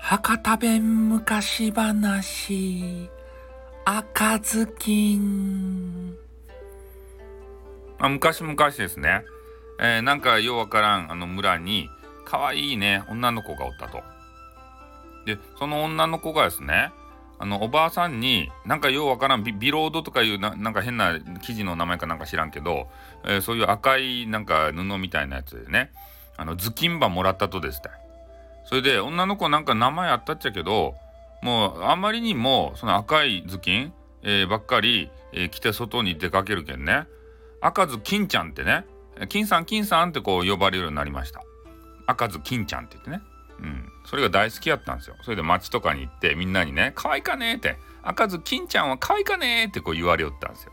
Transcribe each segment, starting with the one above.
博多弁昔話赤ずきんあ昔々ですね、えー、なんかようわからんあの村に可愛いね女の子がおったと。でその女の子がですねあのおばあさんになんかようわからんビロードとかいうなんか変な生地の名前かなんか知らんけど、えー、そういう赤いなんか布みたいなやつでね。あの頭巾ばもらったとですって。それで女の子なんか名前あったっちゃけどもうあまりにもその赤い頭巾、えー、ばっかり、えー、着て外に出かけるけんね。赤ず金ちゃんってね金さん金さんってこう呼ばれるようになりました。赤ず金ちゃんって言ってね。うん。それが大好きやったんですよ。それで街とかに行ってみんなにね可愛いかねって赤ず金ちゃんは可愛いかねってこう言われよったんですよ。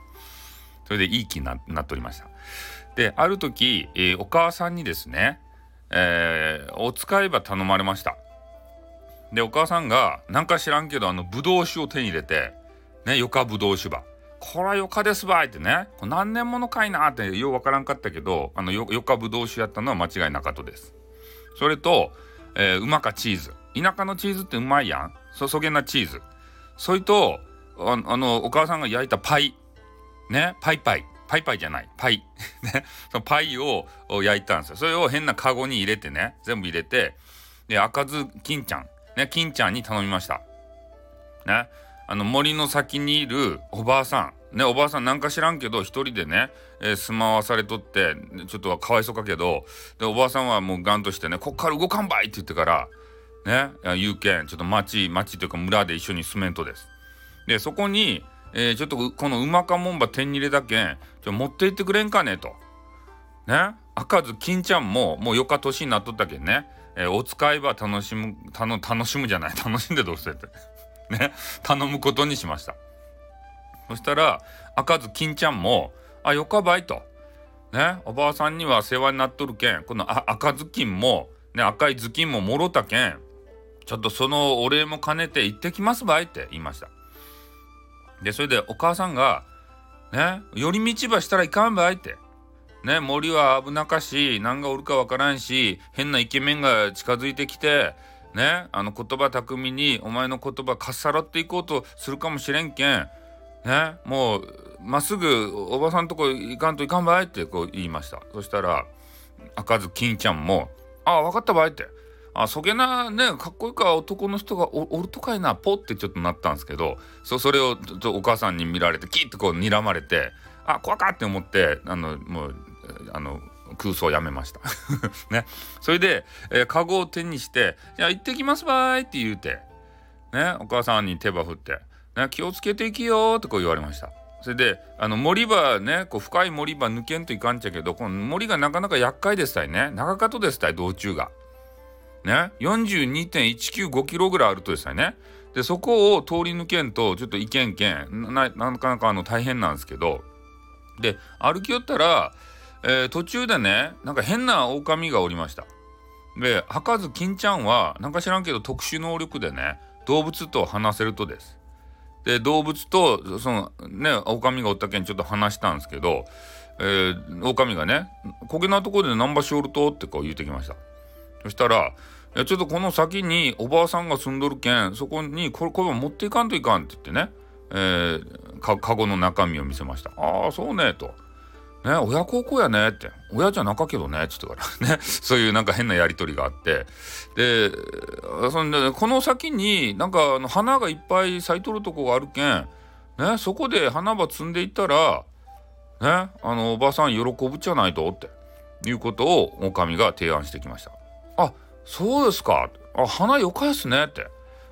それでいい気になっておりました。である時、えー、お母さんにですねえー、お使いば頼まれましたでお母さんがなんか知らんけどあのブドウ酒を手に入れてねよかぶどう酒ばこらよかですばいってねこれ何年ものかいなってようわからんかったけどあのよよかぶどう酒やったのは間違いなかったです。それと、えー、うまかチーズ。田舎のチーズってうまいやん。そそげなチーズ。それとあのお母さんが焼いたパイ。ね？パイパイ。パイパイじゃない、パイ。ね？そのパイを焼いたんですよ。それを変なカゴに入れてね、全部入れて、で、赤ず金ちゃん、ね、金ちゃんに頼みました。ね？あの森の先にいるおばあさん、ね、おばあさんなんか知らんけど、一人でね、えー、住まわされとって、ちょっとはかわいそうかけど、で、おばあさんはもうガンとしてね、こっから動かんばいって言ってから、ね、言うけん、ちょっと町、町というか村で一緒に住めんとです。で、そこに、えー、ちょっとこのうまかもんば手に入れだけんちょ持って行ってくれんかねと。ね赤ず金ちゃんももう4日年になっとったけんね、えー、お使いは楽しむたの楽しむじゃない楽しんでどうせってね頼むことにしましたそしたら赤ず金ちゃんも「あよかばい」と。ねおばあさんには世話になっとるけんこの赤ずきんも、ね、赤い頭巾ももろたけんちょっとそのお礼も兼ねて行ってきますばいって言いました。でそれでお母さんが「ね寄り道ばしたらいかんばい」って。ね森は危なかし何がおるかわからんし変なイケメンが近づいてきてねあの言葉巧みにお前の言葉かっさらっていこうとするかもしれんけんねもうまっすぐおばさんとこ行かんといかんばいってこう言いました。そしたら赤ず金ちゃんも「ああ分かったばい」って。あそげなねかっこいいか男の人がおるとかいなポってちょっとなったんですけどそそれをちょお母さんに見られてキッとこう睨まれてあ怖かって思ってあのもうあの空想をやめました。ね。それで、えー、カゴを手にして「じゃあ行ってきますばい」って言うてねお母さんに手羽振って「ね、気をつけていきよ」ってこう言われました。それであの森場ねこう深い森場抜けんといかんちゃけどこの森がなかなか厄介ですたいね。長かとですたい道中が。ね。42.195キロぐらいあるとですね。でそこを通り抜けんとちょっと行けんけん。なかなかあの大変なんですけど。で歩きよったら、えー、途中でねなんか変な狼がおりました。で博ず金ちゃんはなんか知らんけど特殊能力でね動物と話せるとです。で動物とそのね狼がおったけんちょっと話したんですけど、えー、狼がね「こげなとこで何場所おると?」ってこう言ってきましたそしたらいやちょっとこの先におばあさんが住んどるけんそこにこれこれ持っていかんといかんって言ってね、えー、かカゴの中身を見せましたああそうねと。ね、親孝行やねって。親じゃなかけどねっつってから。ね。そういうなんか変なやり取りがあって。でそんでこの先になんかあの花がいっぱい咲いとるとこがあるけん、ね、そこで花ば摘んでいったらねあのおばさん喜ぶじゃないとって。いうことを狼が提案してきました。あそうですか。あ花よかですねって。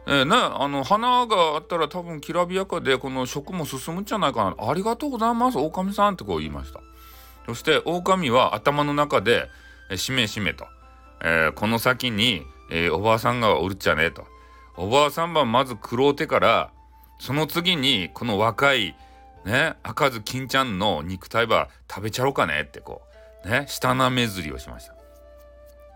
えー、ね、あの花があったら多分きらびやかでこの食も進むんじゃないかな。ありがとうございます狼さんってこう言いました。そして狼は頭の中で「しめしめ」と、えー、この先に、えー、おばあさんがおるっちゃねと。おばあさんはまず苦労てからその次にこの若いね赤ず金ちゃんの肉体は食べちゃろうかねってこうね舌なめずりをしました。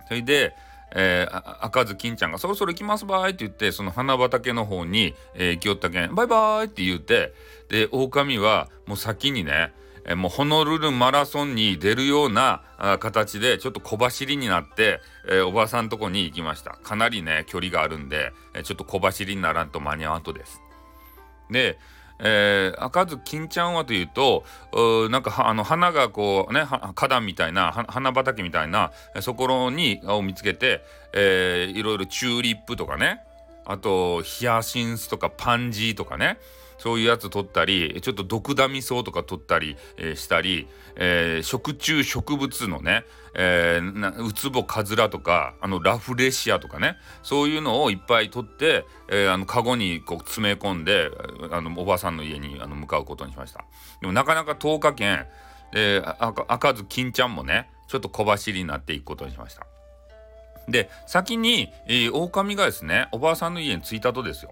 それで、えー、赤ず金ちゃんが「そろそろ行きますばい」って言ってその花畑の方に、えー、行きよったけん「バイバイ」って言うてで狼はもう先にね、えもうホノルルマラソンに出るような形でちょっと小走りになって、えおばさんとこに行きました。かなりね距離があるんで、えちょっと小走りにならんと間に合わんとです。でえー、赤ず金ちゃんはというとなんかあの花がこうね花壇みたいな花畑みたいなそこにを見つけて、えー、いろいろチューリップとかねあとヒヤシンスとかパンジーとかねそういうやつ取ったりちょっと毒ダミソウとか取ったり、えー、したり、えー、食虫植物のね、えー、ウツボカズラとかあのラフレシアとかねそういうのをいっぱい取って、えー、あのカゴにこう詰め込んであのおばさんの家にあの向かうことにしました。でもなかなか10日間、えー、赤ず金ちゃんもねちょっと小走りになっていくことにしました。で先に、えー、狼がですねおばあさんの家に着いたとですよ。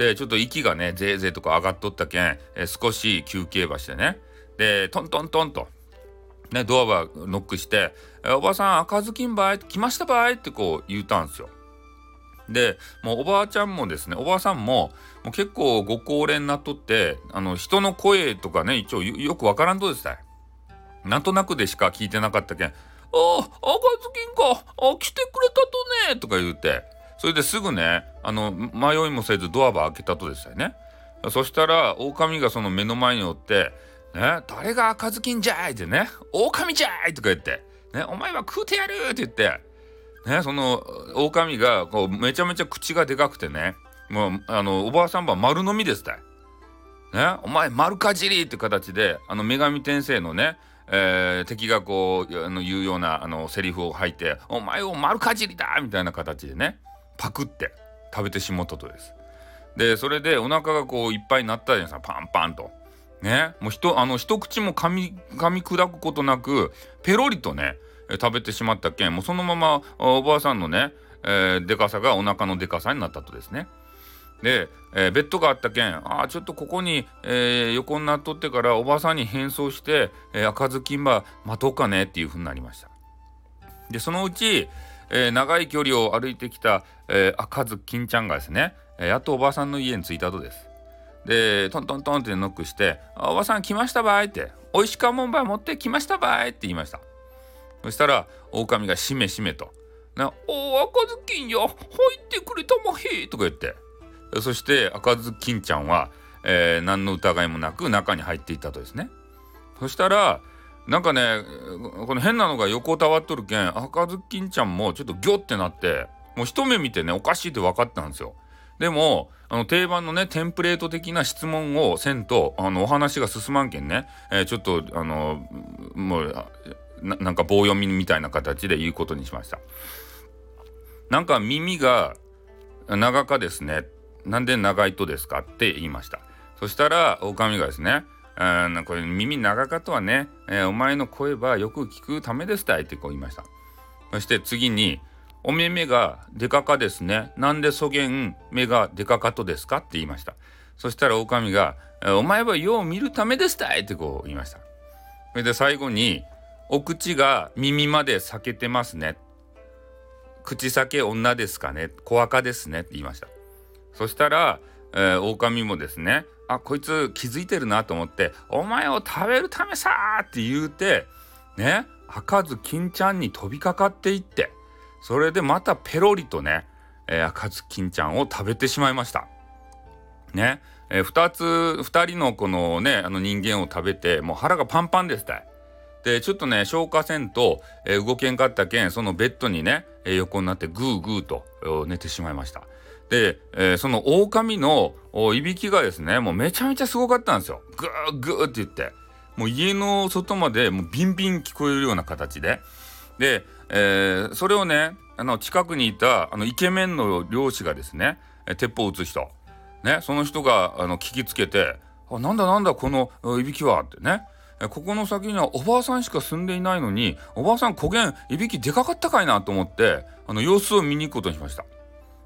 でちょっと息がねぜいぜいとか上がっとったけん、え、少し休憩ばしてね。でトントントンと。ねドアはノックして「えおばさん赤ずきんばい来ましたばい」ってこう言うたんすよ。でもうおばあちゃんもですねおばあさんももう結構ご高齢になっとってあの人の声とかね一応よくわからんとですねなんとなくでしか聞いてなかったけん「ああ赤ずきんか。あ来てくれたとね」とか言うて。それですぐねあの迷いもせずドアば開けたとですよねそしたら狼がその目の前におって「ね誰が赤ずきんじゃい!」ってね「狼じゃい!」とか言って「ねお前は食うてやる!」って言ってねその狼がこうめちゃめちゃ口がでかくてねもうあのおばあさんは丸飲みですたい。ねお前丸かじりって形であの女神転生のねえー、敵がこうあの言うようなあのセリフを吐いて「お前を丸かじりだ!」みたいな形でねパクって食べてしまったとです。でそれでお腹がこういっぱいになったじゃないですかパンパンと。ねもう一あの一口も噛み噛み砕くことなくペロリとね食べてしまったけんもうそのままおばあさんのね、えー、でかさがお腹のでかさになったとですね。で、えー、ベッドがあったけんあちょっとここに、えー、横になっとってからおばあさんに変装して、えー、赤ずきんば待とうかねっていうふうになりました。でそのうち、えー、長い距離を歩いてきた、えー、赤ずきんちゃんがですね、えー、やっとおばさんの家に着いたとです。でトントントンってノックして「おばさん来ましたばい」って「おいしかもんばい持ってきましたばい」って言いました。そしたら狼がしめしめと「なお赤ずきんよ。入ってくれたまへ」とか言って。そして赤ずきんちゃんは、えー、何の疑いもなく中に入っていったとですね。そしたらなんかねこの変なのが横たわっとるけん赤ずきんちゃんもちょっとギョってなってもう一目見てねおかしいって分かったんですよ。でもあの定番のねテンプレート的な質問をせんとあのお話が進まんけんね、えー、ちょっとあのもうなんか棒読みみたいな形で言うことにしました。なんか耳が長かですね。なんで長いとですかって言いました。そしたら狼がですねうんこれ耳長かとはね、えー、お前の声はよく聞くためですたいってこう言いました。そして次にお目目がでかかですね。なんでそげん目がでかかとですかって言いました。そしたら狼がお前はよう見るためですたいってこう言いました。それで最後にお口が耳まで裂けてますね。口裂け女ですかね。小赤ですねって言いました。そしたら、えー、狼もですねあこいつ気づいてるなと思って「お前を食べるためさ!」って言うてね開かず金ちゃんに飛びかかっていってそれでまたペロリとね、えー、赤ず金ちゃんを食べてしまいました。ね、えー、2つ2人のこのねあの人間を食べてもう腹がパンパンですた。でちょっとね消化せんと、えー、動けんかったけんそのベッドにね、えー、横になってグーグーと寝てしまいました。で、えー、その狼のいびきがですねもうめちゃめちゃすごかったんですよ。グーグーって言ってもう家の外までもうビンビン聞こえるような形でで、えー、それをねあの近くにいたあのイケメンの漁師がですね鉄砲を撃つ人ねその人があの聞きつけて「あなんだなんだこのいびきは」ってねここの先にはおばあさんしか住んでいないのにおばあさん焦げんいびきでかかったかいなと思ってあの様子を見に行くことにしました。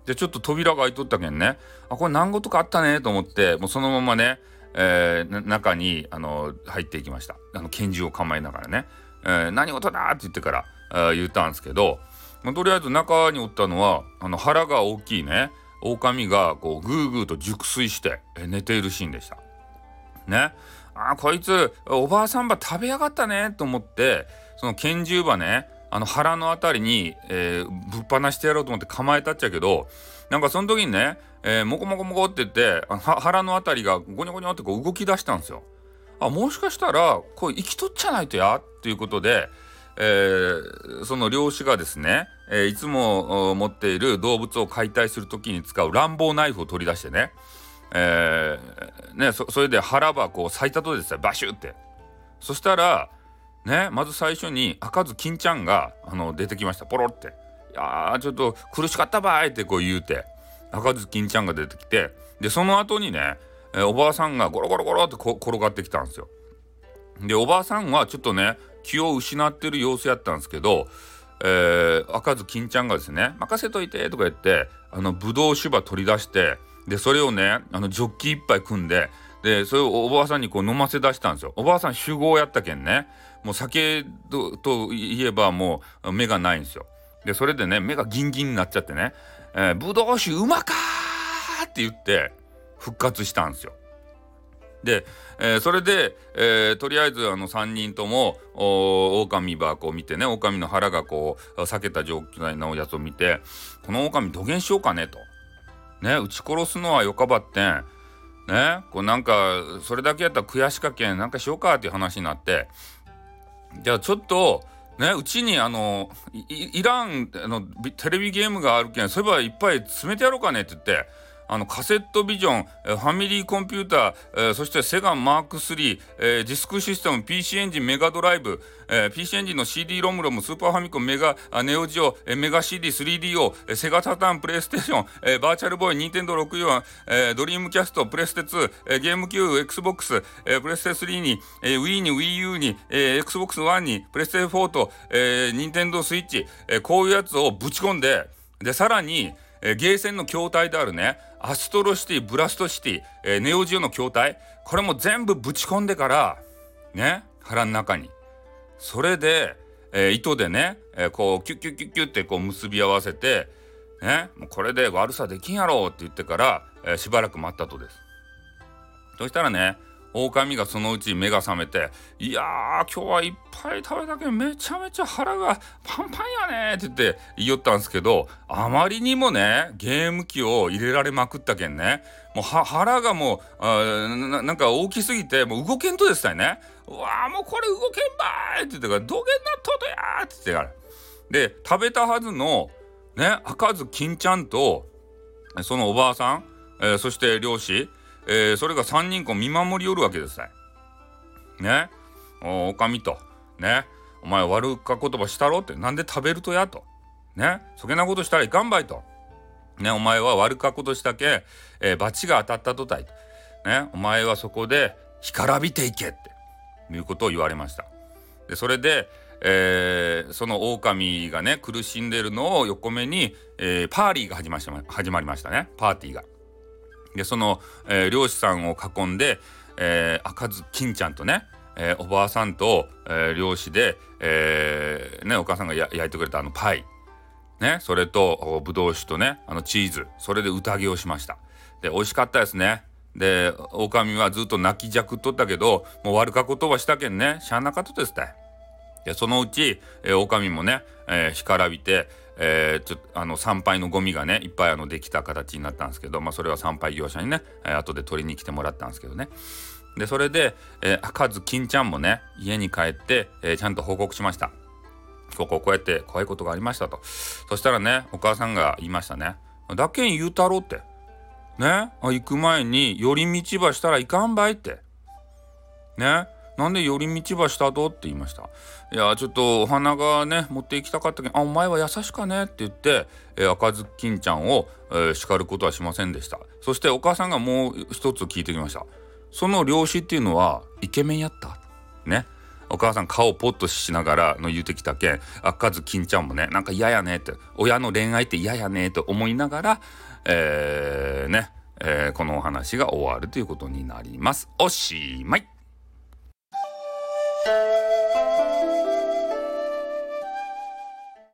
でちょっと扉が開いとったけんね。あこれ何事かあったねと思ってもうそのままね、えー、中にあの入っていきました。あの拳銃を構えながらね、えー、何事だって言ってからあ言ったんですけど、まあ、とりあえず中におったのはあの腹が大きいね狼がこうグーグーと熟睡して寝ているシーンでした。ね。あこいつおばあさんば食べやがったねと思ってその拳銃ばねあの腹のあたりに、えー、ぶっ放してやろうと思って構えたっちゃけどなんかその時にね、えー、モコモコモコって言って腹のあたりがゴニョゴニョってこう動き出したんですよ。あもしかしたらこう生きとっちゃないとやっていうことで、えー、その漁師がですね、えー、いつも持っている動物を解体する時に使う乱暴ナイフを取り出してね,、えー、ねそれで腹ばこう裂いたとですよバシュってそしたらねまず最初に赤ず金ちゃんがあの出てきましたポロって「いやちょっと苦しかったばい」ってこう言うて赤ず金ちゃんが出てきてでその後にね、えおばあさんがゴロゴロゴロって転がってきたんですよ。でおばあさんはちょっとね気を失ってる様子やったんですけど、えー、赤ず金ちゃんがですね「任せといて」とか言ってあのブドウ酒場取り出してでそれをねあのジョッキ一杯組んででそれをおばあさんにこう飲ませ出したんですよ。おばあさん酒豪やったけんねもう酒といえばもう目がないんですよ。でそれでね目がギンギンになっちゃってね「えー、ブドウ酒うまか!」って言って復活したんですよ。で、えー、それで、えー、とりあえずあの3人とも狼ばこう見てね狼の腹がこう裂けた状態のやつを見てこの狼土下しようかねと。ね撃ち殺すのはよかばってん。ねこうなんかそれだけやったら悔しかけんなんかしようかっていう話になってじゃあちょっとねうちにあのいらんあのテレビゲームがあるけんそういえばいっぱい詰めてやろうかねって言って。あのカセットビジョン、ファミリーコンピューター、そしてセガマーク3、えー、ディスクシステム PC エンジンメガドライブ、えー、PC エンジンの CD ロムロムスーパーファミコンメガネオジオ、えー、メガ CD3DO、えー、セガサターンプレイステーション、えー、バーチャルボーイニンテンドー64、え、ドリームキャストプレステ2、えー、ゲーム Q、XBOX、えー、プレステ3に、えー、Wii に WiiU に、えー、Xbox One にプレステ4と、えー、ニンテンドースイッチ、えー、こういうやつをぶち込んででさらにえ、ゲーセンの筐体であるねアストロシティブラストシティ、え、ネオジオの筐体これも全部ぶち込んでからね腹の中にそれで、え、糸でね、え、こうキュッキュッキュッキュッってこう結び合わせてねもうこれで悪さできんやろって言ってから、え、しばらく待ったとです。そしたらね狼がそのうち目が覚めて「いやー今日はいっぱい食べたけどめちゃめちゃ腹がパンパンやね」って言って言いよったんですけどあまりにもねゲーム機を入れられまくったけんねもう腹がもうあなんか大きすぎてもう動けんとですね「うわーもうこれ動けんばい!」って言ってから「どげんなっととや!」って言ってからで食べたはずのね赤ず金ちゃんとそのおばあさん、えー、そして漁師えー、それが3人こう見守りよるわけですね。ねおおかみと。ね。お前悪か言葉したろって。なんで食べるとやと。ね。そげなことしたらいかんばいと。ね。お前は悪かことしたけ、えー、罰が当たったとたい。ね。お前はそこで干からびていけっていうことを言われました。でそれで、えー、その狼がね苦しんでるのを横目に、えー、パーリーが始ま始まりましたねパーティーが。でその、えー、漁師さんを囲んで、えー、赤ず金ちゃんとね、えー、おばあさんと、えー、漁師で、えー、ね、お母さんが焼いてくれたあのパイ、ね、それとぶどう酒とねあのチーズ。それで宴をしました。で美味しかったですね。で狼はずっと泣きじゃくっとったけどもう悪か言葉したけんね。しゃあなかったですたいでそのうち、えー、狼もね、えー、干からびてえー、ちょあの参拝のゴミがねいっぱいあのできた形になったんですけど、まあ、それは参拝業者にね、えー、後で取りに来てもらったんですけどね。でそれで、えー、赤ず金ちゃんもね家に帰って、えー、ちゃんと報告しました。こここうやって怖いことがありましたと。そしたらねお母さんが言いましたね。だけん言うたろって。ね？行く前に寄り道ばしたらいかんばいって。ね？なんで寄り道ばしたとって言いました？いや、ちょっとお花がね、持って行きたかったけど、あ、お前は優しかねって言って、えー、赤ずきんちゃんを、えー、叱ることはしませんでした。そしてお母さんがもう一つ聞いてきました。その漁師っていうのはイケメンやった？ね。お母さん顔ポッとしながらの言うてきたけん赤ずきんちゃんもねなんか嫌やねって親の恋愛って嫌やねと思いながらえー、ね、えー、このお話が終わるということになりますおしまい